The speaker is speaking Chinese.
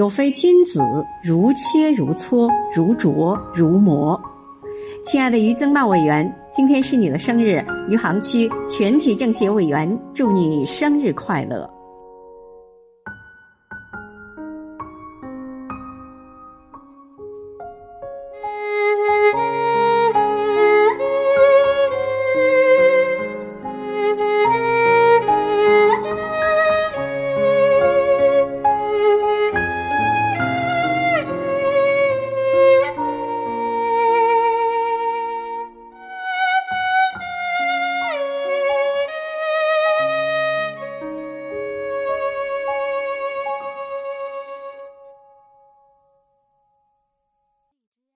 有非君子如切如磋如琢如磨。亲爱的于增茂委员今天是你的生日余杭区全体政协委员祝你生日快乐。